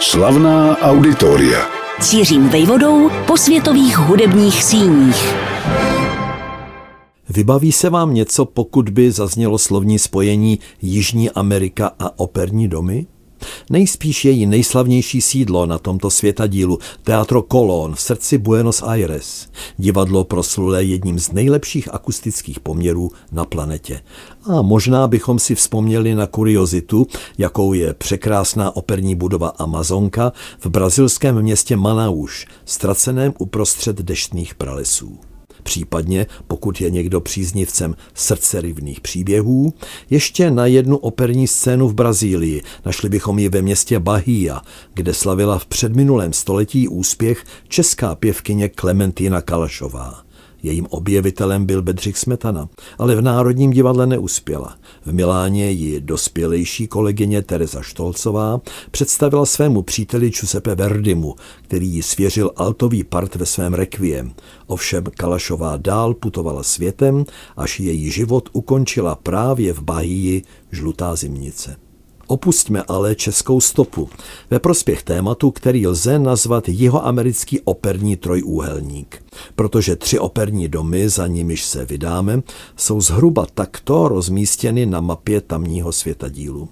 Slavná auditoria. Cířím vejvodou po světových hudebních síních. Vybaví se vám něco, pokud by zaznělo slovní spojení Jižní Amerika a operní domy? Nejspíš její nejslavnější sídlo na tomto světadílu, Teatro Colón v srdci Buenos Aires. Divadlo proslulé jedním z nejlepších akustických poměrů na planetě. A možná bychom si vzpomněli na kuriozitu, jakou je překrásná operní budova Amazonka v brazilském městě Manaus, ztraceném uprostřed deštných pralesů případně, pokud je někdo příznivcem srdcerivných příběhů, ještě na jednu operní scénu v Brazílii. Našli bychom ji ve městě Bahia, kde slavila v předminulém století úspěch česká pěvkyně Klementina Kalašová. Jejím objevitelem byl Bedřich Smetana, ale v Národním divadle neuspěla. V Miláně ji dospělejší kolegyně Teresa Štolcová představila svému příteli Giuseppe Verdimu, který ji svěřil altový part ve svém rekviem. Ovšem Kalašová dál putovala světem, až její život ukončila právě v Bahii žlutá zimnice. Opustíme ale českou stopu ve prospěch tématu, který lze nazvat jihoamerický operní trojúhelník. Protože tři operní domy, za nimiž se vydáme, jsou zhruba takto rozmístěny na mapě tamního světadílu.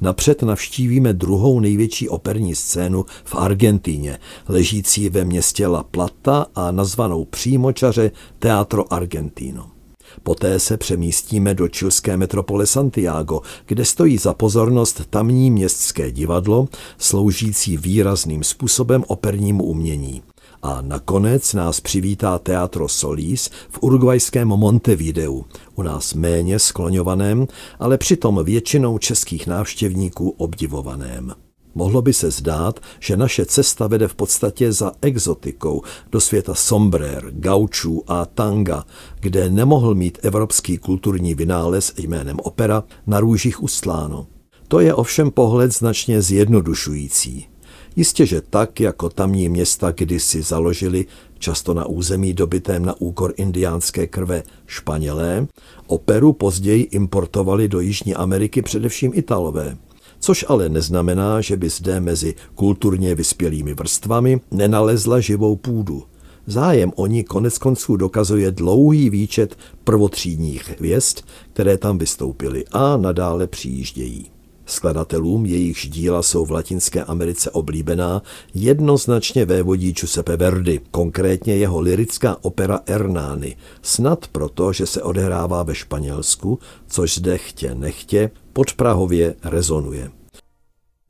Napřed navštívíme druhou největší operní scénu v Argentíně, ležící ve městě La Plata a nazvanou přímočaře Teatro Argentino. Poté se přemístíme do čilské metropole Santiago, kde stojí za pozornost tamní městské divadlo, sloužící výrazným způsobem opernímu umění. A nakonec nás přivítá Teatro Solís v urugvajském Montevideu, u nás méně skloňovaném, ale přitom většinou českých návštěvníků obdivovaném. Mohlo by se zdát, že naše cesta vede v podstatě za exotikou do světa sombrér, gaučů a tanga, kde nemohl mít evropský kulturní vynález jménem opera na růžích ustláno. To je ovšem pohled značně zjednodušující. Jistě, že tak, jako tamní města kdysi založili, často na území dobitém na úkor indiánské krve Španělé, operu později importovali do Jižní Ameriky především Italové což ale neznamená, že by zde mezi kulturně vyspělými vrstvami nenalezla živou půdu. Zájem o ní konec konců dokazuje dlouhý výčet prvotřídních hvězd, které tam vystoupily a nadále přijíždějí. Skladatelům, jejichž díla jsou v Latinské Americe oblíbená, jednoznačně vévodí Giuseppe Verdi, konkrétně jeho lirická opera Ernány, snad proto, že se odehrává ve Španělsku, což zde chtě nechtě podprahově rezonuje.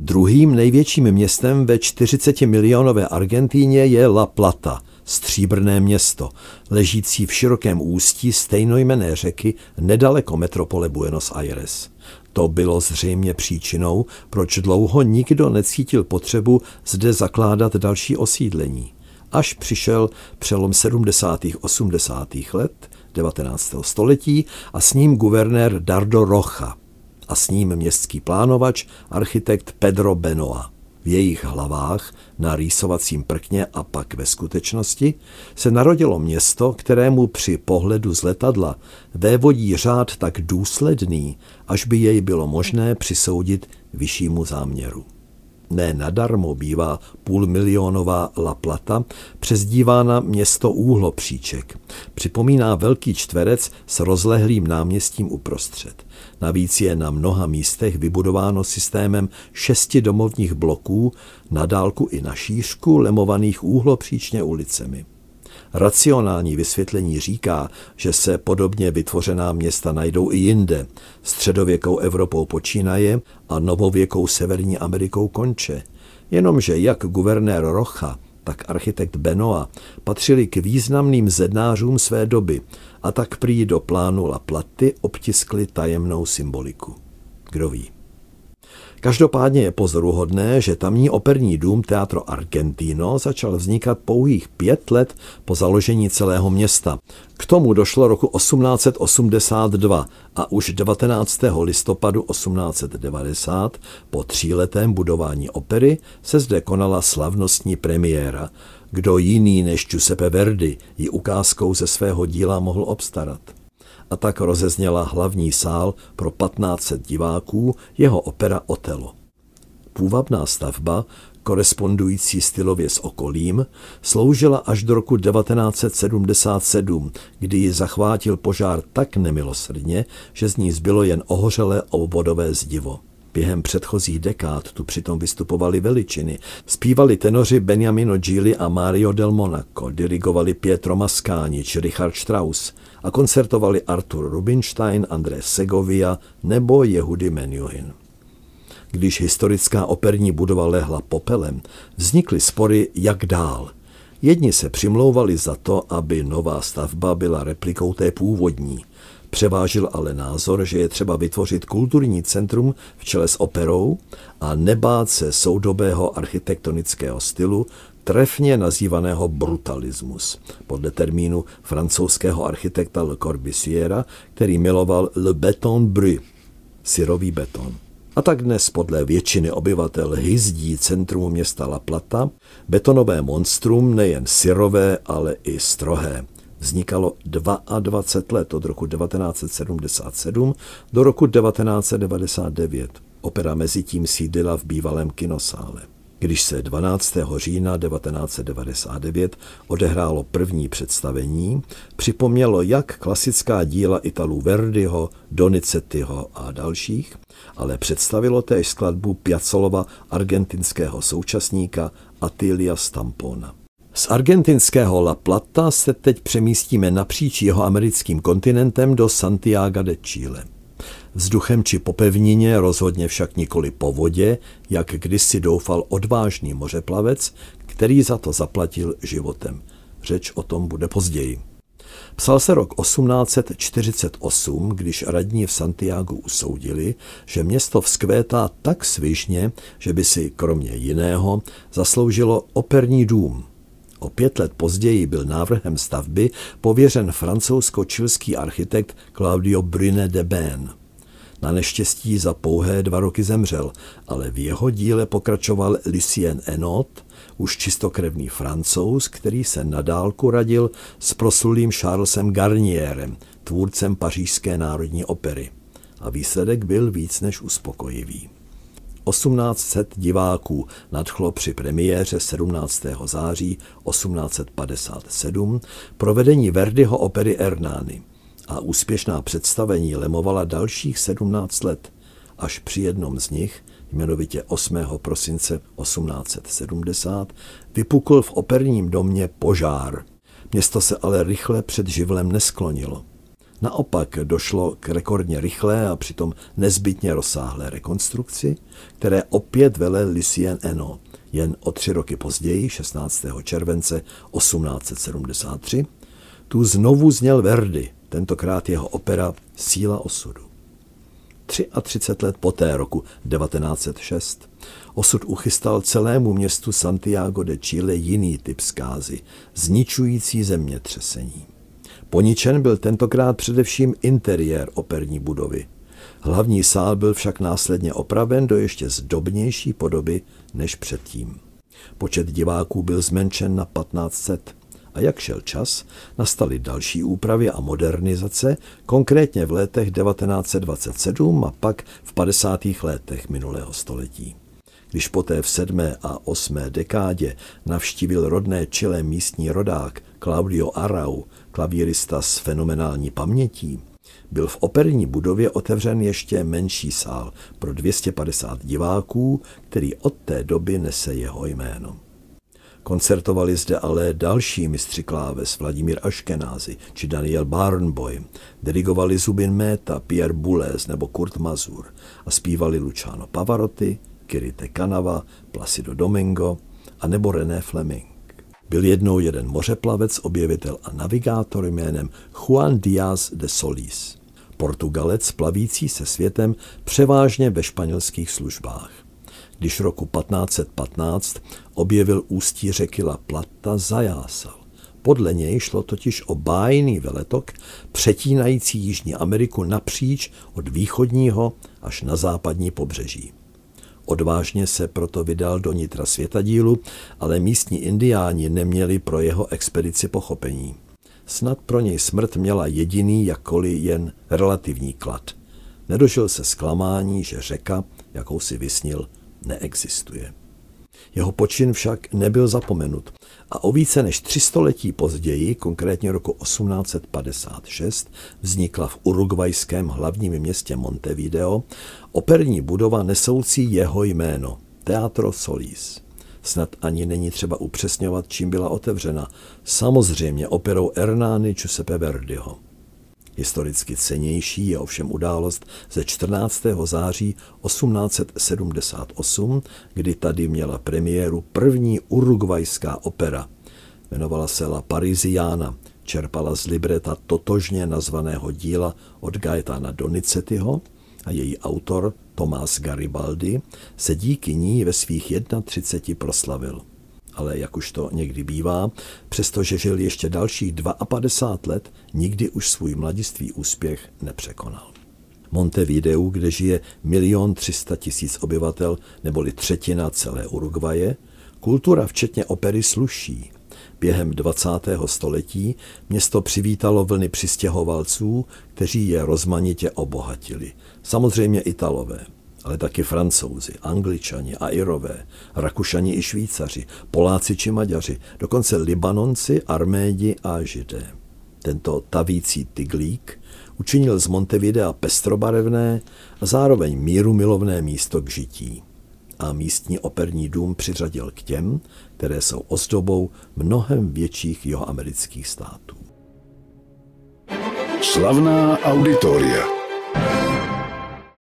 Druhým největším městem ve 40 milionové Argentíně je La Plata, stříbrné město, ležící v širokém ústí stejnojmené řeky nedaleko metropole Buenos Aires. To bylo zřejmě příčinou, proč dlouho nikdo necítil potřebu zde zakládat další osídlení. Až přišel přelom 70. 80. let 19. století a s ním guvernér Dardo Rocha a s ním městský plánovač architekt Pedro Benoa. V jejich hlavách, na rýsovacím prkně a pak ve skutečnosti, se narodilo město, kterému při pohledu z letadla vévodí řád tak důsledný, až by jej bylo možné přisoudit vyššímu záměru. Ne nadarmo bývá půlmilionová La Plata přezdívána město úhlopříček. Připomíná velký čtverec s rozlehlým náměstím uprostřed. Navíc je na mnoha místech vybudováno systémem šesti domovních bloků na dálku i na šířku lemovaných úhlopříčně ulicemi. Racionální vysvětlení říká, že se podobně vytvořená města najdou i jinde, středověkou Evropou počínaje a novověkou Severní Amerikou konče. Jenomže jak guvernér Rocha, tak architekt Benoa patřili k významným zednářům své doby a tak prý do plánu La Platy obtiskli tajemnou symboliku. Kdo ví? Každopádně je pozoruhodné, že tamní operní dům Teatro Argentino začal vznikat pouhých pět let po založení celého města. K tomu došlo roku 1882 a už 19. listopadu 1890 po tříletém budování opery se zde konala slavnostní premiéra. Kdo jiný než Giuseppe Verdi ji ukázkou ze svého díla mohl obstarat a tak rozezněla hlavní sál pro 1500 diváků jeho opera Otelo. Půvabná stavba, korespondující stylově s okolím, sloužila až do roku 1977, kdy ji zachvátil požár tak nemilosrdně, že z ní zbylo jen ohořelé obvodové zdivo. Během předchozích dekád tu přitom vystupovali veličiny. Zpívali tenoři Benjamino Gili a Mario del Monaco, dirigovali Pietro Mascagni či Richard Strauss a koncertovali Arthur Rubinstein, André Segovia nebo Jehudy Menuhin. Když historická operní budova lehla popelem, vznikly spory, jak dál. Jedni se přimlouvali za to, aby nová stavba byla replikou té původní – Převážil ale názor, že je třeba vytvořit kulturní centrum v čele s operou a nebát se soudobého architektonického stylu, trefně nazývaného brutalismus, podle termínu francouzského architekta Le Corbusiera, který miloval le béton brut, syrový beton. A tak dnes podle většiny obyvatel hyzdí centrum města La Plata betonové monstrum nejen syrové, ale i strohé vznikalo 22 let od roku 1977 do roku 1999. Opera mezi tím sídlila v bývalém kinosále. Když se 12. října 1999 odehrálo první představení, připomnělo jak klasická díla Italů Verdiho, Donizettiho a dalších, ale představilo též skladbu Piazzolova argentinského současníka Attilia Stampona. Z argentinského La Plata se teď přemístíme napříč jeho americkým kontinentem do Santiago de Chile. Vzduchem či po pevnině, rozhodně však nikoli po vodě, jak kdysi doufal odvážný mořeplavec, který za to zaplatil životem. Řeč o tom bude později. Psal se rok 1848, když radní v Santiago usoudili, že město vzkvétá tak svižně, že by si kromě jiného zasloužilo operní dům – O pět let později byl návrhem stavby pověřen francouzsko-čilský architekt Claudio Brune de Ben. Na neštěstí za pouhé dva roky zemřel, ale v jeho díle pokračoval Lucien Enot, už čistokrevný francouz, který se nadálku radil s proslulým Charlesem Garnierem, tvůrcem pařížské národní opery. A výsledek byl víc než uspokojivý. 1800 diváků nadchlo při premiéře 17. září 1857 provedení Verdiho opery Ernány a úspěšná představení lemovala dalších 17 let, až při jednom z nich, jmenovitě 8. prosince 1870, vypukl v operním domě požár. Město se ale rychle před živlem nesklonilo. Naopak došlo k rekordně rychlé a přitom nezbytně rozsáhlé rekonstrukci, které opět velel Lucien Eno. Jen o tři roky později, 16. července 1873, tu znovu zněl Verdi, tentokrát jeho opera Síla osudu. 33 let poté, roku 1906, osud uchystal celému městu Santiago de Chile jiný typ zkázy, zničující zemětřesení. Poničen byl tentokrát především interiér operní budovy. Hlavní sál byl však následně opraven do ještě zdobnější podoby než předtím. Počet diváků byl zmenšen na 1500 a jak šel čas, nastaly další úpravy a modernizace, konkrétně v letech 1927 a pak v 50. letech minulého století. Když poté v sedmé a osmé dekádě navštívil rodné Chile místní rodák Claudio Arau, klavírista s fenomenální pamětí, byl v operní budově otevřen ještě menší sál pro 250 diváků, který od té doby nese jeho jméno. Koncertovali zde ale další mistři kláves Vladimír Aškenázy či Daniel Barnboy, dirigovali Zubin Méta, Pierre Boulez nebo Kurt Mazur a zpívali Luciano Pavarotti, Kirite Kanava, Placido Domingo a nebo René Fleming. Byl jednou jeden mořeplavec, objevitel a navigátor jménem Juan Díaz de Solís. Portugalec plavící se světem převážně ve španělských službách. Když roku 1515 objevil ústí řeky La Plata, zajásal. Podle něj šlo totiž o bájný veletok, přetínající Jižní Ameriku napříč od východního až na západní pobřeží. Odvážně se proto vydal do nitra světadílu, ale místní indiáni neměli pro jeho expedici pochopení. Snad pro něj smrt měla jediný jakkoliv jen relativní klad. Nedožil se zklamání, že řeka, jakou si vysnil, neexistuje. Jeho počin však nebyl zapomenut a o více než tři století později, konkrétně roku 1856, vznikla v urugvajském hlavním městě Montevideo operní budova nesoucí jeho jméno Teatro Solis. Snad ani není třeba upřesňovat, čím byla otevřena. Samozřejmě operou Hernány Giuseppe Verdiho. Historicky cenější je ovšem událost ze 14. září 1878, kdy tady měla premiéru první urugvajská opera. Jmenovala se La Parisiana, čerpala z libreta totožně nazvaného díla od Gaetana Donizettiho a její autor Tomás Garibaldi se díky ní ve svých 31 proslavil ale jak už to někdy bývá, přestože žil ještě dalších 52 let, nikdy už svůj mladiství úspěch nepřekonal. Montevideo, kde žije milion 300 tisíc obyvatel, neboli třetina celé Uruguaje, kultura včetně opery sluší. Během 20. století město přivítalo vlny přistěhovalců, kteří je rozmanitě obohatili. Samozřejmě Italové ale taky francouzi, angličani a irové, rakušani i švýcaři, poláci či maďaři, dokonce libanonci, armédi a židé. Tento tavící tyglík učinil z Montevidea pestrobarevné a zároveň míru milovné místo k žití. A místní operní dům přiřadil k těm, které jsou ozdobou mnohem větších jihoamerických států. Slavná auditoria.